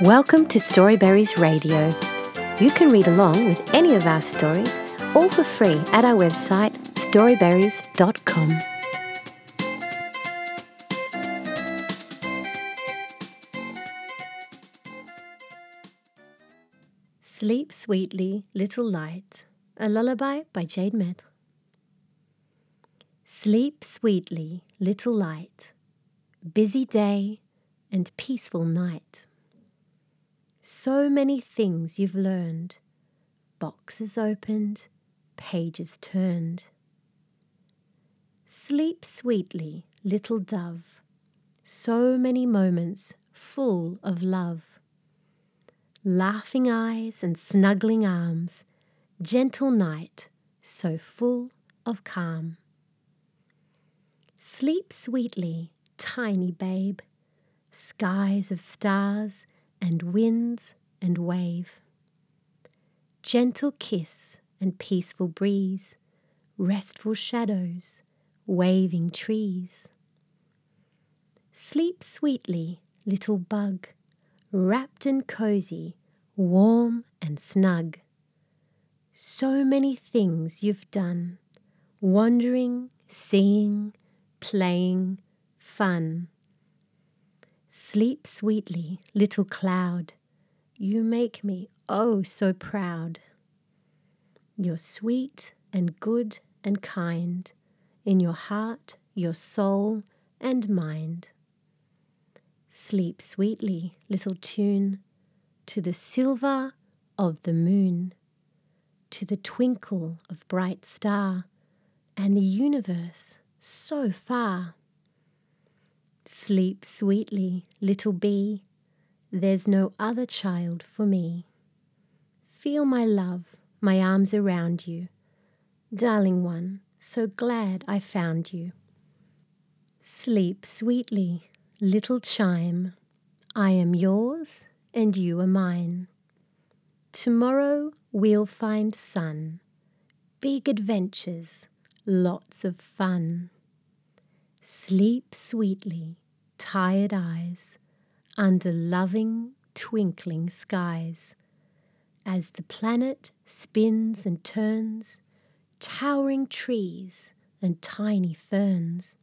Welcome to Storyberries Radio. You can read along with any of our stories, all for free, at our website storyberries.com. Sleep Sweetly, Little Light, a lullaby by Jade Maitre. Sleep sweetly, little light, busy day and peaceful night. So many things you've learned, boxes opened, pages turned. Sleep sweetly, little dove, so many moments full of love. Laughing eyes and snuggling arms, gentle night, so full of calm. Sleep sweetly, tiny babe, skies of stars and winds and wave. Gentle kiss and peaceful breeze, restful shadows, waving trees. Sleep sweetly, little bug, wrapped and cozy, warm and snug. So many things you've done, wandering, seeing, playing, fun. Sleep sweetly, little cloud, you make me oh so proud. You're sweet and good and kind in your heart, your soul, and mind. Sleep sweetly, little tune, to the silver of the moon, to the twinkle of bright star, and the universe so far. Sleep sweetly, little bee, there's no other child for me. Feel my love, my arms around you. Darling one, so glad I found you. Sleep sweetly, little chime, I am yours and you are mine. Tomorrow we'll find sun, big adventures, lots of fun. Sleep sweetly, tired eyes, under loving, twinkling skies. As the planet spins and turns, towering trees and tiny ferns.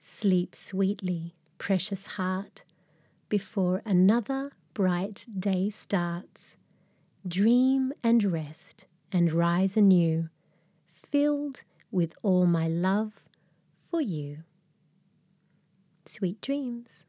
Sleep sweetly, precious heart, before another bright day starts. Dream and rest and rise anew, filled with all my love for you. Sweet dreams.